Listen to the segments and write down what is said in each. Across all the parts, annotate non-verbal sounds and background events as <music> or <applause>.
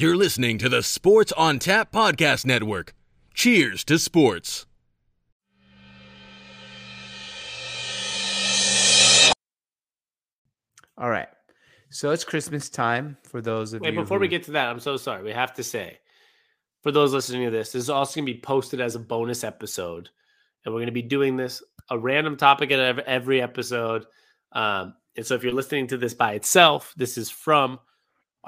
You're listening to the Sports on Tap Podcast Network. Cheers to sports. All right. So it's Christmas time for those of you. Wait, you. before we get to that, I'm so sorry. We have to say, for those listening to this, this is also going to be posted as a bonus episode, and we're going to be doing this a random topic at ev- every episode. Um, and so, if you're listening to this by itself, this is from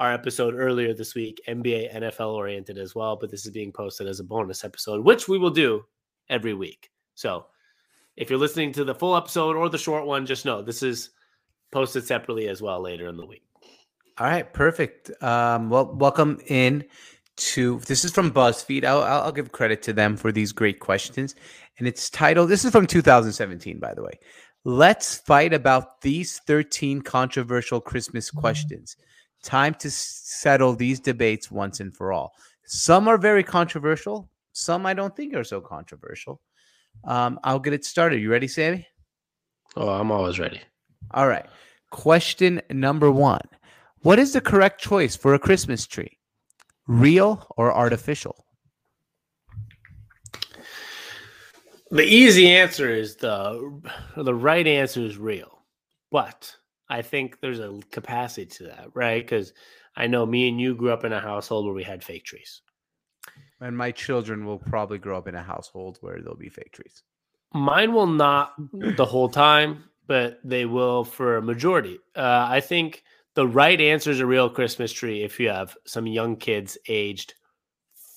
our episode earlier this week, NBA, NFL oriented as well. But this is being posted as a bonus episode, which we will do every week. So, if you're listening to the full episode or the short one, just know this is posted separately as well later in the week. All right, perfect. Um, well, welcome in to this is from BuzzFeed. I'll, I'll I'll give credit to them for these great questions, and it's titled. This is from 2017, by the way. Let's fight about these 13 controversial Christmas questions. Time to settle these debates once and for all. Some are very controversial. Some I don't think are so controversial. Um, I'll get it started. You ready, Sammy? Oh, I'm always ready. All right. Question number one What is the correct choice for a Christmas tree? Real or artificial? The easy answer is the the right answer is real, but I think there's a capacity to that, right? Because I know me and you grew up in a household where we had fake trees. And my children will probably grow up in a household where there'll be fake trees. Mine will not the whole time, but they will for a majority. Uh, I think the right answer is a real Christmas tree if you have some young kids aged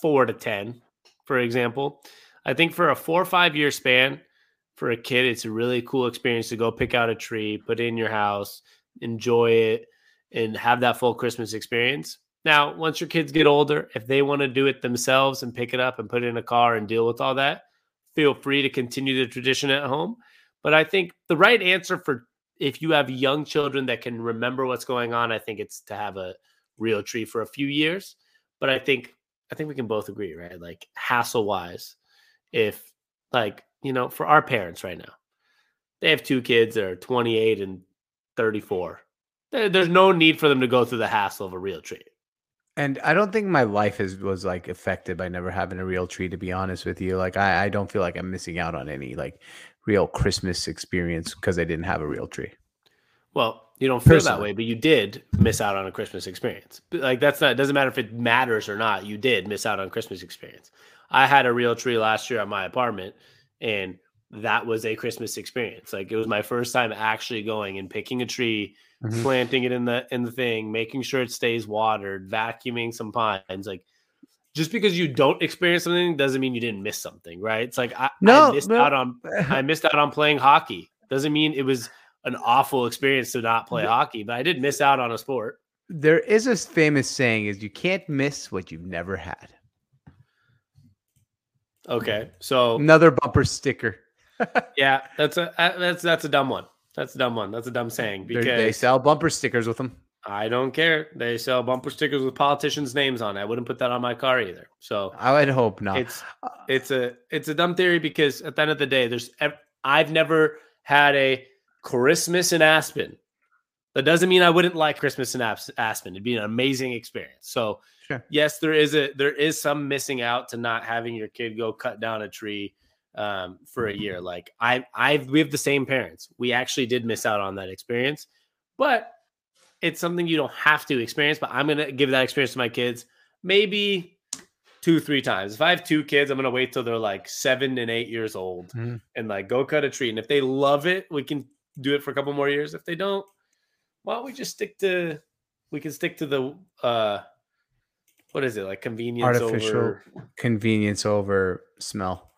four to 10, for example. I think for a four or five year span, for a kid, it's a really cool experience to go pick out a tree, put it in your house, enjoy it, and have that full Christmas experience. Now, once your kids get older, if they want to do it themselves and pick it up and put it in a car and deal with all that, feel free to continue the tradition at home. But I think the right answer for if you have young children that can remember what's going on, I think it's to have a real tree for a few years. But I think I think we can both agree, right? Like hassle wise, if like you know, for our parents right now, they have two kids that are 28 and 34. There's no need for them to go through the hassle of a real tree. And I don't think my life is was like affected by never having a real tree, to be honest with you. Like I, I don't feel like I'm missing out on any like real Christmas experience because I didn't have a real tree. Well, you don't feel that way, but you did miss out on a Christmas experience. Like that's not it doesn't matter if it matters or not. You did miss out on Christmas experience. I had a real tree last year at my apartment and that was a Christmas experience. Like it was my first time actually going and picking a tree, Mhm. planting it in the in the thing, making sure it stays watered, vacuuming some pines. Like just because you don't experience something doesn't mean you didn't miss something, right? It's like I, I No, missed no. out on I <laughs> missed out on playing hockey. Doesn't mean it was an awful experience to not play hockey, but I did miss out on a sport. there is a famous saying is you can't miss what you've never had. Okay, so Another bumper sticker. <laughs> yeah, that's a uh, that's that's a dumb one. That's a dumb one. That's a dumb saying They're- they sell bumper stickers with them. I don't care. They sell bumper stickers with politicians' names on it. I wouldn't put that on my car either. So I would hope not. it's it's a it's a dumb theory because at the end of the day, there's I've never had a Christmas in Aspen. That doesn't mean I wouldn't like Christmas in Aspen. It'd be an amazing experience. So Sure. yes, there is a there is some missing out to not having your kid go cut down a tree um, for a year. Like I I we have the same parents. We actually did miss out on that experience, but it's something you don't have to experience. But I'm gonna give that experience to my kids. Maybe two, three times. If I have two kids, I'm gonna wait till they're like seven and eight years old Mhm. and like go cut a tree. And if they love it, we can do it for a couple more years. If they don't, why don't we just stick to we can stick to the uh what is it like convenience Artificial over convenience over smell.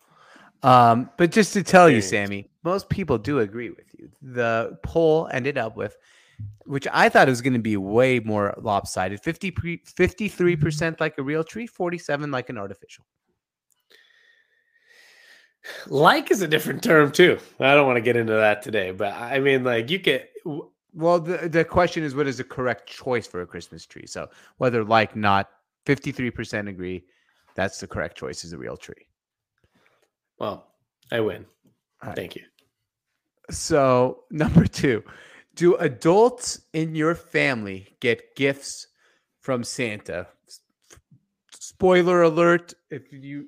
Um, but just to tell you, Sammy, most people do agree with you. The poll ended up with, which I thought was going to be way more lopsided 50 pre- 53% like a real tree, 47 like an artificial. like is a different term too. I don't want to get into that today, but I mean like you get Well, the, the question is what is the correct choice for a Christmas tree? So whether like, not, 53% agree that's the correct choice is a real tree. well, I win. Right. Thank you. So, <laughs> number two, do adults in your family get gifts from Santa? spoiler alert. If you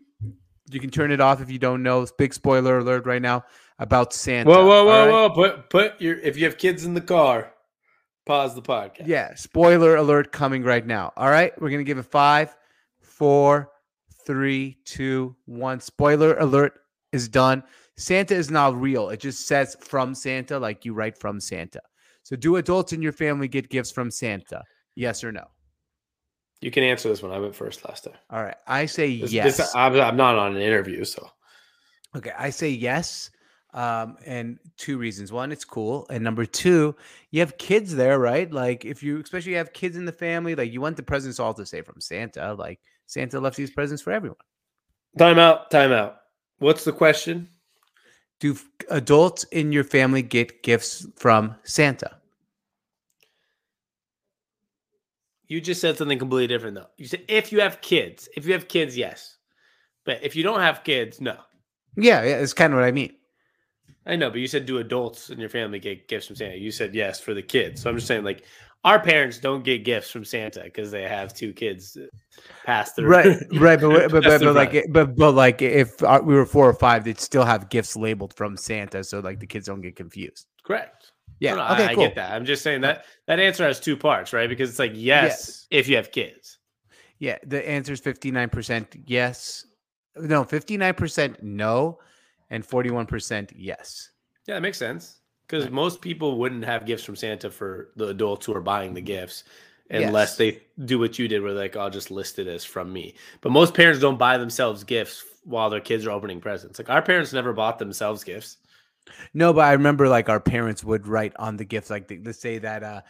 you can turn it off if you don't know. Big spoiler alert right now about Santa. Whoa, whoa, whoa, right? whoa! Put put your if you have kids in the car, pause the podcast. Yeah, spoiler alert coming right now. All right, we're gonna give it five, four, three, two, one. Spoiler alert is done. Santa is not real. It just says from Santa, like you write from Santa. So, do adults in your family get gifts from Santa? Yes or no? You can answer this one. I went first last time. All right, I say This- yes. this- I'm, I'm not on an interview, so Okay, I say yes. Um, and two reasons. One, it's cool. And number two, you have kids there, right? Like if you especially have kids in the family, like you want the presents all to say from Santa. Like Santa left these presents for everyone. time out. Time out. What's the question? Do adults in your family get gifts from Santa? You just said something completely different, though. You said if you have kids, if you have kids, yes, but if you don't have kids, no. Yeah, yeah, it's kind of what I mean. I know, but you said do adults in your family get gifts from Santa? You said yes for the kids. So I'm just saying, like, our parents don't get gifts from Santa because they have two kids past through. Right, right, but <laughs> but, but, but, like but but like if we were four or five, they'd still have gifts labeled from Santa, so like the kids don't get confused. correct. Yeah, No, no, okay, I, cool. I get that. I'm just saying that that answer has two parts, right? Because it's like yes, Yes. if you have kids. Yeah, the answer is 59% yes. No, 59% no, and 41% yes. Yeah, that makes sense. Because most people wouldn't have gifts from Santa for the adults who are buying the gifts unless Yes. they do what you did, where like, I'll just list it as from me. But most parents don't buy themselves gifts while their kids are opening presents. Like our parents never bought themselves gifts. No, but I remember like our parents would write on the gift, like the, let's say that uh,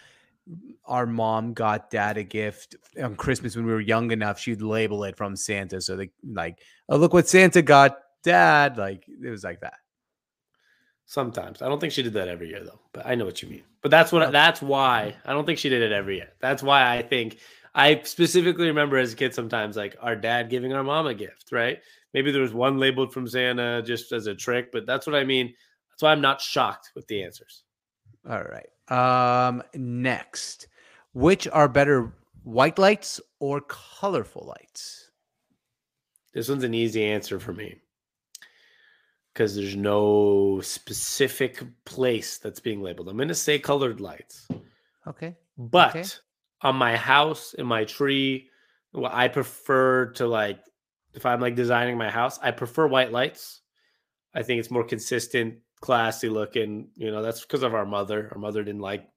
our mom got dad a gift on Christmas when we were young enough, she'd label it from Santa. So they like, oh, look what Santa got dad. Like it was like that. Sometimes I don't think she did that every year though, but I know what you mean. But that's what that's why I don't think she did it every year. That's why I think I specifically remember as a kid sometimes like our dad giving our mom a gift, right? Maybe there was one labeled from Santa just as a trick, but that's what I mean. That's why I'm not shocked with the answers. All right. Um, next, which are better, white lights or colorful lights? This one's an easy answer for me because there's no specific place that's being labeled. I'm going to say colored lights. Okay. But Okay. on my house, in my tree, well, I prefer to like if I'm like designing my house, I prefer white lights. I think it's more consistent, classy looking. You know, that's because of our mother. Our mother didn't like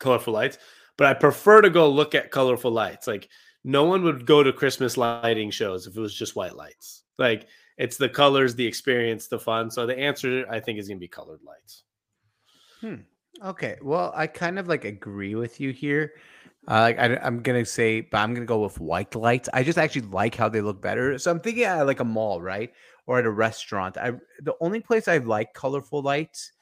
colorful lights, but I prefer to go look at colorful lights. Like no one would go to Christmas lighting shows if it was just white lights. Like it's the colors, the experience, the fun. So the answer I think is going to be colored lights. Hmm. Okay. Well, I kind of like agree with you here. Uh, I, am gonna say, but I'm gonna go with white lights. I just actually like how they look better. So I'm thinking at like a mall, right, or at a restaurant. I the only place I like colorful lights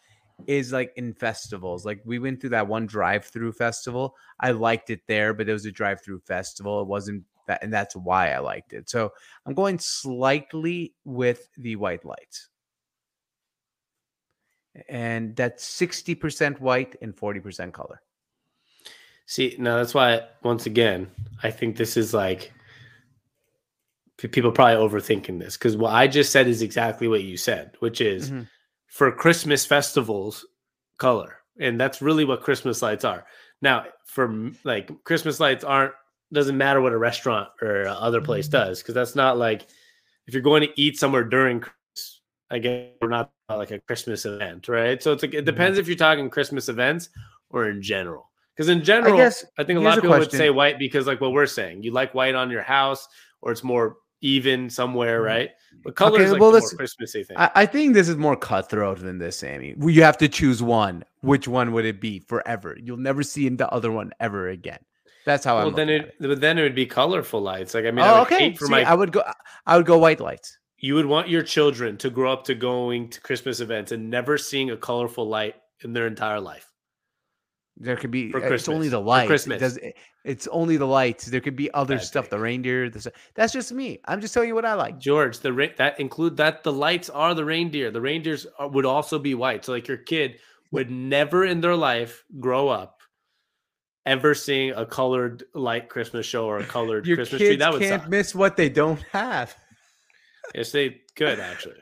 is like in festivals. Like we went through that one drive-through festival. I liked it there, but it was a drive-through festival. It wasn't that, and that's why I liked it. So I'm going slightly with the white lights. And that's 60% white and 40% color. See, now that's why once again, I think this is like people probably overthinking this because what I just said is exactly what you said, which is Mhm. for Christmas festivals, color, and that's really what Christmas lights are. Now, for like Christmas lights aren't doesn't matter what a restaurant or other mm-hmm. place does because that's not like if you're going to eat somewhere during Christmas, guess we're not like a Christmas event, right? So it's like it mm-hmm. depends if you're talking Christmas events or in general. Because in general, I, guess I think a lot of people would say white because like what we're saying, you like white on your house or it's more even somewhere, mm-hmm. right? But color Okay, is like well, more Christmassy thing. I, I think this is more cutthroat than this, Sammy. You have to choose one. Which one would it be forever? You'll never see the other one ever again. That's how well, I'm then it, it. but then it would be colorful lights. Like I mean, I oh, would okay. for See, my I would go. I would go white lights. you would want your children to grow up to going to Christmas events and never seeing a colorful light in their entire life. There could be. Uh, It's only the lights. It Christmas. does- it- it's only the lights. There could be other stuff. The reindeer. The, that's just me. I'm just telling you what I like. George, the that include that the lights are the reindeer. The reindeers are, would also be white. So like your kid would never in their life grow up ever seeing a colored light Christmas show or a colored Your Christmas kids tree. That would can't suck. miss what they don't have. Yes, they could actually.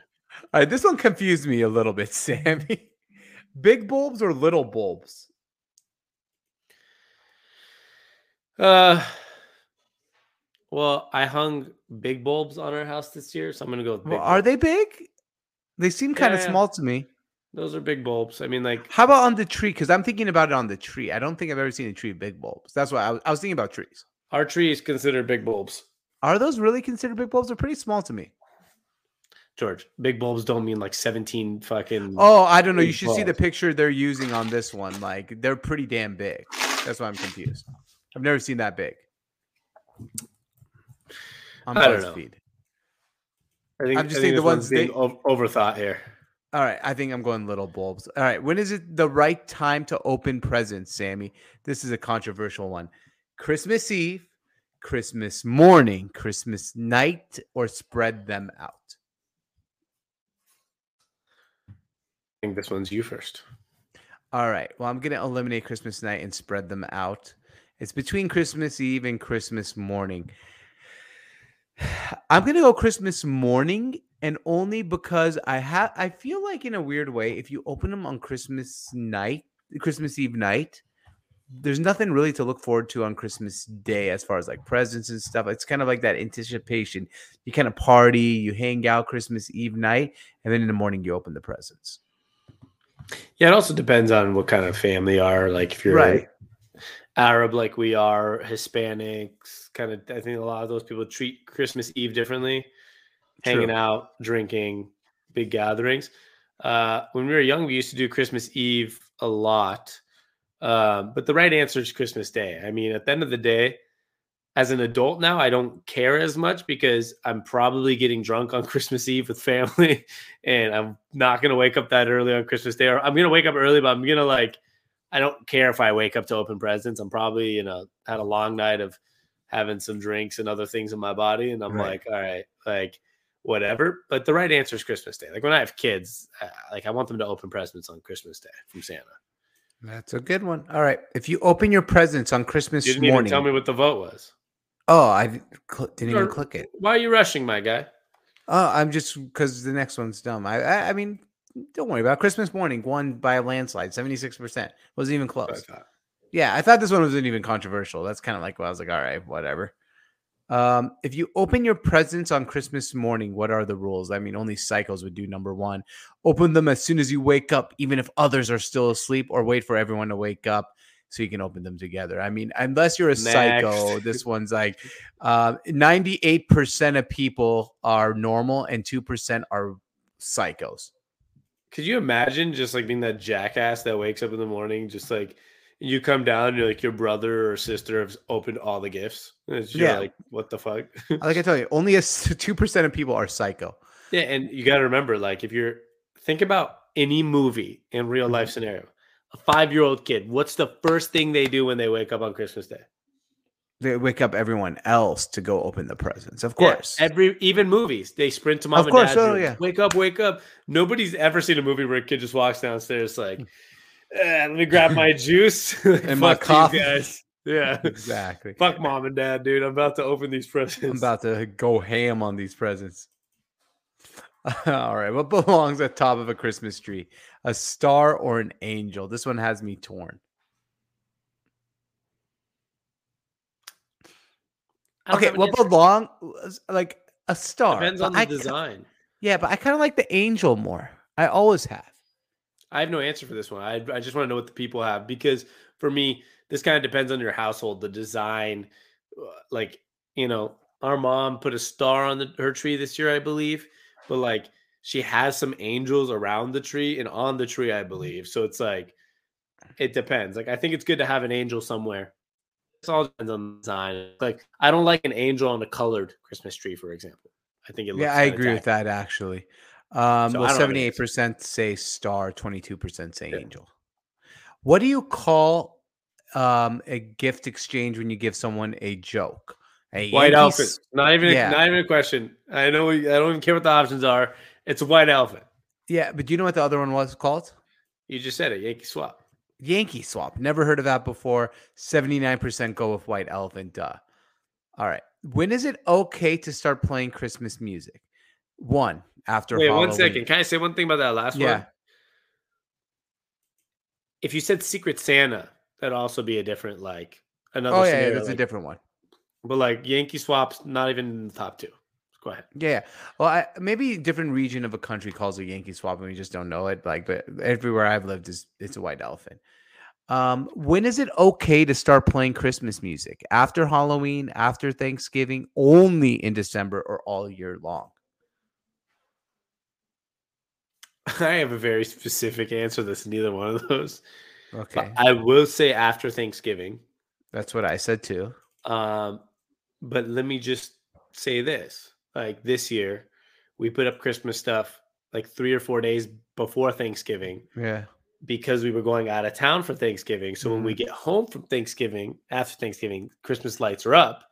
All right, this one confused me a little bit, <laughs> Sammy. Big bulbs or little bulbs? Uh, well, I hung big bulbs on our house this year, so I'm gonna go with big. Well, are they big? They seem kind of Yeah, yeah. small to me. Those are big bulbs. I mean, like How about on the tree? Because I'm thinking about it on the tree. I don't think I've ever seen a tree with big bulbs. That's why I was, I was thinking about trees. our tree is considered big bulbs. Are those really considered big bulbs? They're pretty small to me. George, big bulbs don't mean like 17 fucking. Oh, I don't know. You should see the picture they're using on this one. Like they're pretty damn big. That's why I'm confused. I've never seen that big. On I don't know. BuzzFeed. I think, I'm just I think the one's being they- ov- overthought here. All right, I think I'm going little bulbs. All right, when is it the right time to open presents, Sammy? This is a controversial one. Christmas Eve, Christmas morning, Christmas night, or spread them out. I think this one's you first. All right. Well, I'm going to eliminate Christmas night and spread them out. It's between Christmas Eve and Christmas morning. <sighs> I'm going to go Christmas morning and only because I have I feel like in a weird way if you open them on Christmas night, Christmas Eve night, there's nothing really to look forward to on Christmas Day as far as like presents and stuff. It's kind of like that anticipation. You kind of party, you hang out Christmas Eve night, and then in the morning you open the presents. Yeah, it also depends on what kind of family you are. Like if you're Right. Arab, like we are, Hispanics, kind of. I think a lot of those people treat Christmas Eve differently, hanging True. out, drinking, big gatherings. Uh, when we were young, we used to do Christmas Eve a lot, um, but the right answer is Christmas Day. I mean, at the end of the day, as an adult now, I don't care as much because I'm probably getting drunk on <laughs> Christmas Eve with family, and I'm not gonna wake up that early on Christmas Day. Or I'm gonna wake up early, but I'm gonna like, I don't care if I wake up to open presents. I'm probably you know had a long night of having some drinks and other things in my body, and I'm Right. like, all right, like whatever. But the right answer is Christmas Day. Like when I have kids, uh, like I want them to open presents on Christmas Day from Santa. That's a good one. All right. If you open your presents on Christmas You didn't morning, even tell me what the vote was. oh, I cl- didn't even click it. Why are you rushing, my guy? Oh, I'm just because the next one's dumb. I, I, I mean, don't worry about it. Christmas morning won by a landslide, seventy six percent. Wasn't even what I close. Yeah, I thought this one wasn't even controversial. That's kind of like, well, I was like, all right, whatever. Um, if you open your presents on Christmas morning, what are the rules? I mean, only psychos would do number one. Open them as soon as you wake up, even if others are still asleep, or wait for everyone to wake up so you can open them together. I mean, unless you're a psycho, <laughs> this one's like uh, 98% of people are normal and 2% are psychos. Could you imagine just like being that jackass that wakes up in the morning, just like you come down, and you're like your brother or sister has opened all the gifts. And you're Yeah. like, what the fuck? Like I tell you, <laughs> only a 2% <laughs> of people are psycho. yeah, and you got to remember, like, if you're think about any movie in real Mm-hmm. life scenario, a five year old kid, what's the first thing they do when they wake up on Christmas Day? They wake up everyone else to go open the presents. Of Yeah, course. every even movies, they sprint to mom Of and course, dad's oh, yeah. Wake up, wake up. Nobody's ever seen a movie where a kid just walks downstairs like, "Eh, let me grab my juice <laughs> <laughs> And my coffee." guys. Yeah. exactly. Fuck mom and dad, dude. I'm about to open these presents. I'm about to go ham on these presents. <laughs> All right. What belongs at top of a Christmas tree? A star or an angel? This one has me torn. Okay. have an What answer. belong like a star? Depends on the I ki- design. yeah, but I kind of like the angel more. I always have. I have no answer for this one. I, I just want to know what the people have because for me, this kind of depends on your household, the design. uh, Like, you know, our mom put a star on the, her tree this year, I believe, but like she has some angels around the tree and on the tree, I believe. So it's like, it depends. Like, I think it's good to have an angel somewhere. It all depends on the design. Like, I don't like an angel on a colored Christmas tree, for example. I think it looks Yeah, I agree with that actually. Um, So well, don't have an seventy-eight percent say star, twenty-two percent say Yeah. angel. What do you call um, a gift exchange when you give someone a joke? A White Yankee elephant. Not even Yeah. not even a question. I know we, I don't even care what the options are. It's a white elephant. Yeah, but do you know what the other one was called? You just said it, Yankee swap. Yankee swap. Never heard of that before. 79% go with White Elephant. Duh. All right. When is it okay to start playing Christmas music? One, after Wait, Halloween. one second. Can I say one thing about that last Yeah. one? If you said Secret Santa, that'd also be a different like another. Oh, yeah, that's a different one. But like Yankee swaps, not even in the top two. Go ahead. Yeah. Well, I, maybe different region of a country calls a Yankee swap and we just don't know it. Like, but everywhere I've lived is it's a white elephant. Um, when is it okay to start playing Christmas music? After Halloween, after Thanksgiving, only in December or all year long? <laughs> I have a very specific answer. That's neither one of those. Okay. But I will say after Thanksgiving. That's what I said too. Um, but let me just say this: like this year, we put up Christmas stuff like three or four days before Thanksgiving Yeah. because we were going out of town for Thanksgiving. So Mm-hmm. when we get home from Thanksgiving, after Thanksgiving, Christmas lights are up.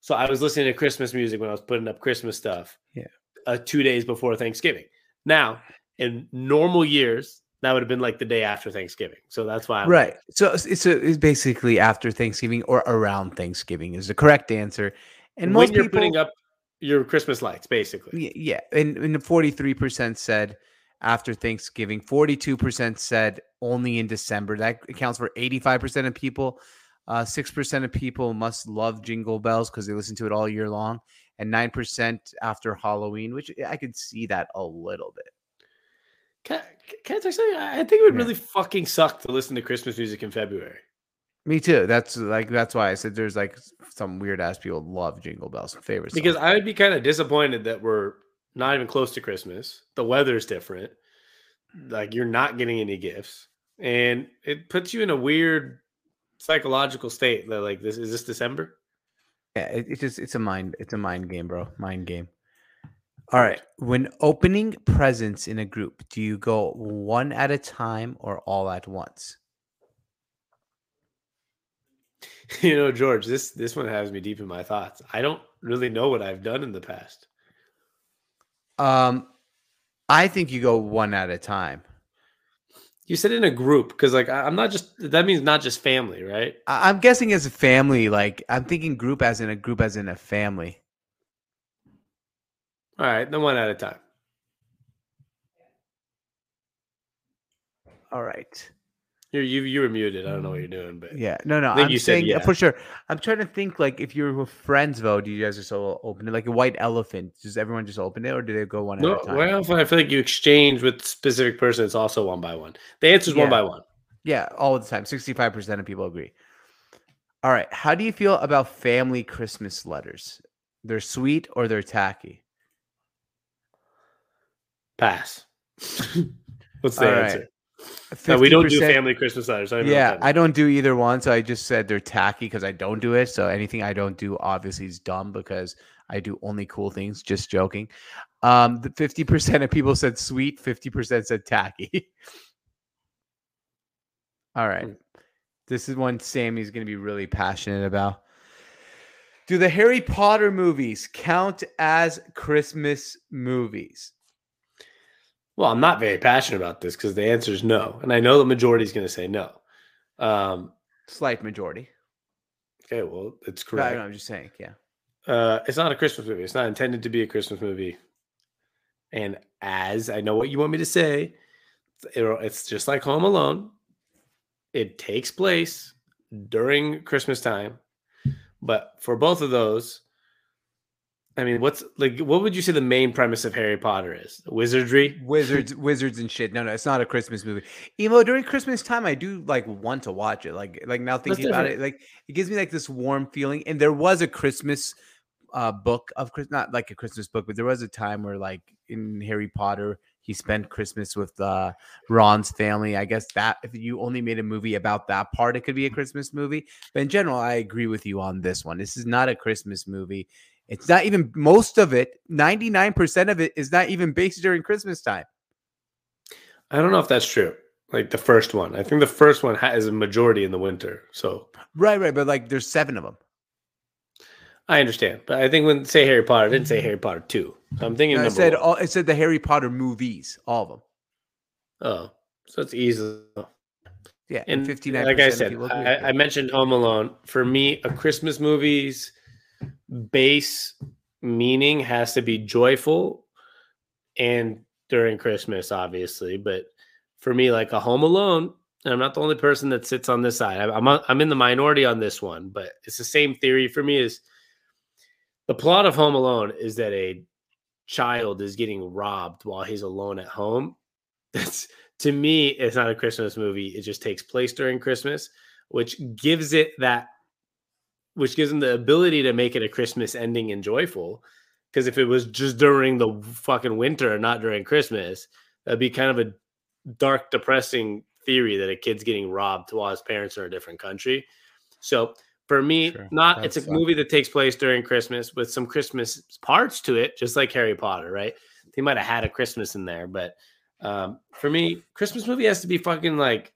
So I was listening to Christmas music when I was putting up Christmas stuff. Yeah. Uh, two days before Thanksgiving. Now, in normal years, that would have been like the day after Thanksgiving. So that's why I'm right. So it's a, it's basically after Thanksgiving or around Thanksgiving is the correct answer. And when you're people, putting up your Christmas lights, basically. Yeah, and, and 43% said after Thanksgiving. 42% said only in December. That accounts for 85% of people. Uh, 6% of people must love Jingle Bells because they listen to it all year long. And 9% after Halloween, which I could see that a little bit. Can, can I tell you? I think it would Yeah. really fucking suck to listen to Christmas music in February. Me too. That's like that's why I said there's like some weird ass people love Jingle Bells. Favorite song. Because I would be kind of disappointed that we're not even close to Christmas. The weather's different. Like you're not getting any gifts. And it puts you in a weird psychological state that like this is this December? Yeah, it, it's just it's a mind it's a mind game, bro. Mind game. All right. When opening presents in a group, do you go one at a time or all at once? <laughs> You know, George, this this one has me deep in my thoughts. I don't really know what I've done in the past. Um, I think you go one at a time. You said in a group because like I'm not just that means not just family, right? I- I'm guessing as a family, like I'm thinking group as in a group as in a family. All right, then one at a time. All right. You're, you you were muted. I don't know what you're doing, but Yeah. No, no. think I'm you saying yeah. yeah. for sure. I'm trying to think like if you're with friends though, do you guys just all open it like a white elephant? Does everyone just open it or do they go one no. at a time? Well, I feel like you exchange with specific person, it's also one by one. The answer is one by one. Yeah, all the time. 65% of people agree. All right. How do you feel about family Christmas letters? They're sweet or they're tacky? Pass. <laughs> What's the All right. answer? No, we don't do family Christmas letters. I don't Yeah, I don't do either one. So I just said they're tacky because I don't do it. So anything I don't do obviously is dumb because I do only cool things. Just joking. Um, the 50% of people said sweet, 50% said tacky. <laughs> All right. Hmm. This is one Sammy's going to be really passionate about. Do the Harry Potter movies count as Christmas movies? Well, I'm not very passionate about this because the answer is no, and I know the majority is going to say no. Um, Slight majority. okay, well, it's correct. no, I'm just saying. Yeah. Uh, it's not a Christmas movie. It's not intended to be a Christmas movie. And as I know what you want me to say, it's just like Home Alone. It takes place during Christmas time, but for both of those, I mean, what's like? What would you say the main premise of Harry Potter is? Wizardry. wizards wizards and shit. No no it's not a christmas movie. Emo during christmas time i do like want to watch it. Like like now thinking about it like it gives me like this warm feeling. And there was a christmas uh book of Chris not like a christmas book but there was a time where like in harry potter he spent christmas with uh ron's family. I guess that if you only made a movie about that part it could be a christmas movie. But in general i agree with you on this one. This is not a christmas movie it's not even most of it 99% of it is not even based during christmas time I don't know if that's true. Like the first one, I think the first one has a majority in the winter. So Right, right, but like there's seven of them. I understand, but I think when say Harry Potter, I didn't say mm-hmm. Harry Potter two. So I'm thinking I said one. all. It said the Harry Potter movies, all of them. Oh, so it's easy. Yeah, And 59 like I said, I, I mentioned Home Alone. For me, a Christmas movie's base meaning has to be joyful and during Christmas, obviously. But for me, like a Home Alone, and I'm not the only person that sits on this side. I'm I'm, in the minority on this one, but it's the same theory for me. Is the plot of Home Alone is that a child is getting robbed while he's alone at home. <laughs> That's to me, it's not a Christmas movie. It just takes place during Christmas, which gives it that, which gives them the ability to make it a Christmas ending and joyful. Because if it was just during the fucking winter, not during Christmas, that'd be kind of a dark, depressing theory that a kid's getting robbed while his parents are in a different country. So for me, Sure. not it's a That's, movie that takes place during Christmas with some Christmas parts to it, just like Harry Potter, right? They might have had a Christmas in there, but um, for me, Christmas movie has to be fucking like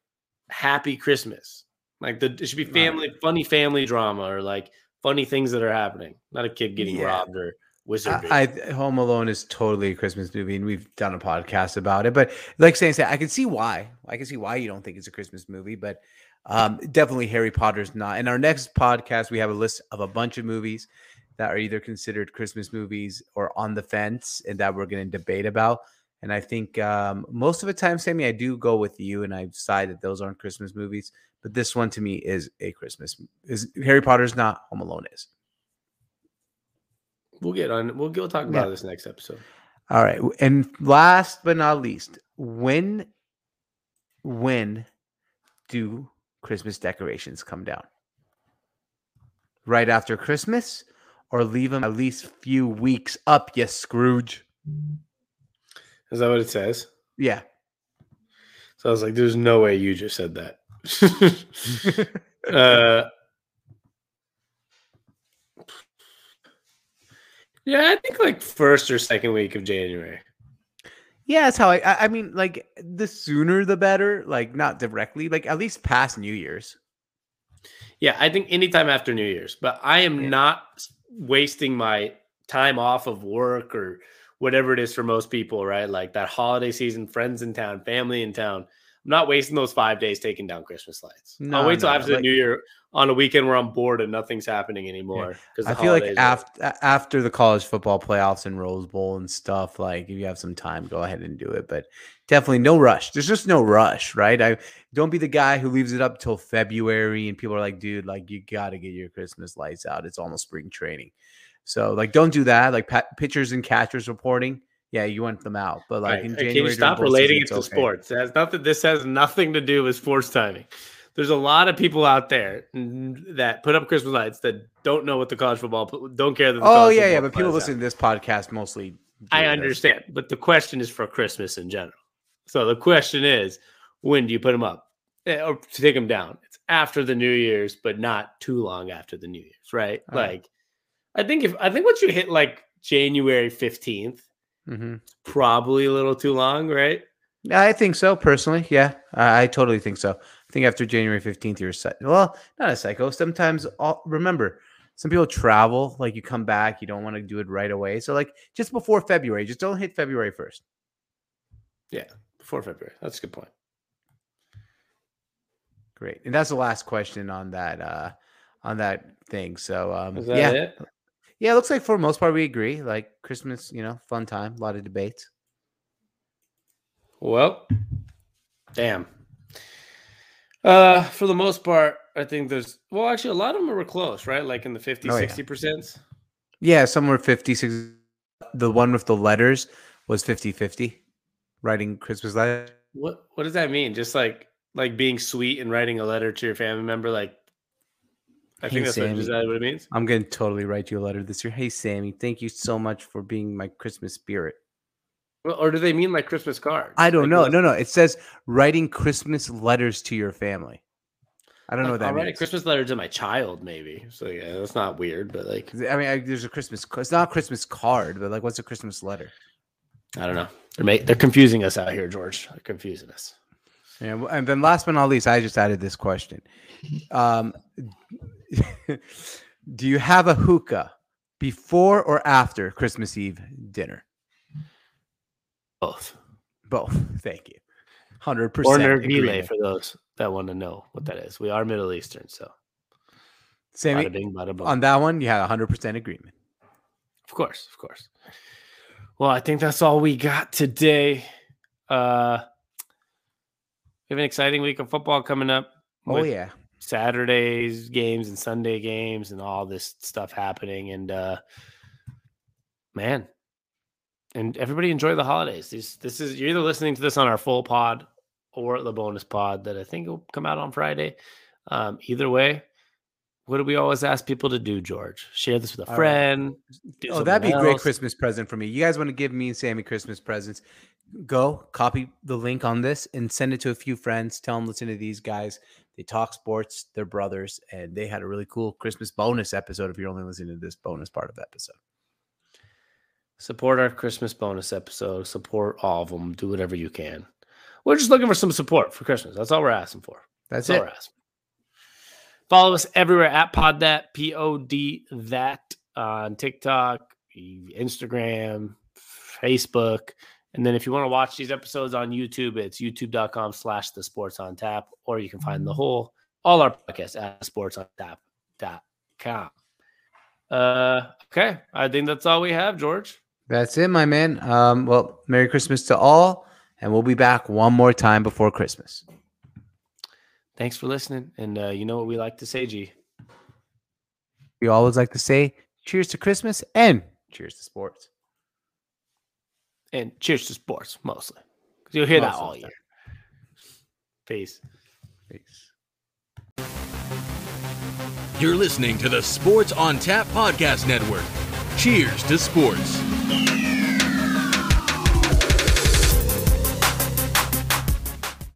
happy Christmas. Like the it should be Right. family, funny family drama, or like funny things that are happening, not a kid getting Yeah. robbed or wizardry. I, I Home Alone is totally a Christmas movie, and we've done a podcast about it. But like saying, say, I can see why. I can see why you don't think it's a Christmas movie, but um, definitely Harry Potter's not. In our next podcast, we have a list of a bunch of movies that are either considered Christmas movies or on the fence, and that we're going to debate about. And I think um, most of the time, Sammy, I do go with you, and I decide that those aren't Christmas movies. But this one to me is a Christmas. Is Harry Potter's not? Home Alone is. we'll get on. We'll go talk Yeah. about this next episode. All right. And last but not least, when when do Christmas decorations come down? Right after Christmas or leave them at least few weeks up, yes, Scrooge. Is that what it says? Yeah. So I was like, "There's no way you just said that." <laughs> uh, yeah, I think like first or second week of January. yeah, that's how I, I I mean, like the sooner the better, like not directly, like at least past New Year's. Yeah, I think anytime after New Year's, but I am Yeah. not wasting my time off of work or whatever it is for most people, right? Like that holiday season, friends in town, family in town. I'm not wasting those five days taking down Christmas lights. I'll No, wait till no, after the New Year on a weekend where I'm bored and nothing's happening anymore. Because I feel like after after the college football playoffs and Rose Bowl and stuff, like if you have some time, go ahead and do it. But definitely no rush. There's just no rush, right? I don't be the guy who leaves it up till February and people are like, dude, like you got to get your Christmas lights out. It's almost spring training. So like, don't do that. Like pa- pitchers and catchers reporting, yeah, you want them out. But like Right. in January, Can you stop relating season, it to okay. sports? It has nothing. This has nothing to do with sports timing. There's a lot of people out there that put up Christmas lights that don't know what the college football don't care that. The Oh yeah, yeah. But people playoffs listen to this podcast mostly. I do this. understand, but the question is for Christmas in general. So the question is, when do you put them up Eh, or to take them down? It's after the New Year's, but not too long after the New Year's, right? All right. I think if I think once you hit like January fifteenth, Mhm. probably a little too long, right? I think so personally. Yeah, I, I totally think so. I think after January fifteenth, you're a psy- well, not a psycho. Sometimes, all, remember, some people travel. Like you come back, you don't want to do it right away. So like just before February, just don't hit February first. Yeah, Before February. That's a good point. Great, and that's the last question on that uh on that thing. So um, Is that yeah, it? Yeah. It looks like for the most part we agree. Like Christmas, you know, fun time, a lot of debates. Well, damn. Uh, for the most part, I think there's well, actually, a lot of them were close, right? Like in the 50, Oh, yeah. 60 percent. Yeah, somewhere 56. The one with the letters was 50-50. Writing Christmas letters. What what does that mean? Just like like being sweet and writing a letter to your family member, like I Hey, think that's what, Sammy. is that what it means? I'm gonna totally write you a letter this year. Hey Sammy, thank you so much for being my Christmas spirit. Well, or do they mean like Christmas cards? I don't Like, know. what- No, no. It says writing Christmas letters to your family. I don't know what that I'll write a. Christmas letter to my child, maybe. So yeah, that's not weird, but like, I mean, I, there's a Christmas. It's not a Christmas card, but like, what's a Christmas letter? I don't know. They're ma- they're confusing us out here, George. They're confusing us. Yeah, and then last but not least, I just added this question: um, <laughs> Do you have a hookah before or after Christmas Eve dinner? Both. Both. Thank you. 100%. Or nargile for those that want to know what that is. We are Middle Eastern, so Sammy, bada bing, bada on that one, you had 100% agreement. Of course, of course. Well, I think that's all we got today. Uh we have an exciting week of football coming up. Oh, yeah. Saturdays games and Sunday games and all this stuff happening. And uh man, and everybody enjoy the holidays. This this is you're either listening to this on our full pod or the bonus pod that I think will come out on Friday. Um, either way, what do we always ask people to do, George? Share this with a All right. friend. do Oh, that'd be a great. Christmas present for me. You guys want to give me and Sammy Christmas presents? Go copy the link on this and send it to a few friends. Tell them listen to these guys. They talk sports. They're brothers, and they had a really cool Christmas bonus episode. If you're only listening to this bonus part of the episode, Support our Christmas bonus episode. Support all of them. Do whatever you can. We're just looking for some support for Christmas. That's all we're asking for. that's That's it. all we're asking. Follow us everywhere at Pod That P O D That uh, on TikTok, Instagram, Facebook, and then if you want to watch these episodes on YouTube, it's youtube.com slash the sports on tap, or you can find the whole all our podcasts at sports on tap.com. Uh okay. I think that's all we have, George. That's it, my man. Um, well, Merry Christmas to all, and we'll be back one more time before Christmas. Thanks for listening. And uh, you know what we like to say, G. We always like to say cheers to Christmas and cheers to sports. And cheers to sports mostly. Because you'll hear that Most of all year. Peace. Peace. You're listening to the Sports on Tap Podcast Network. Cheers to sports.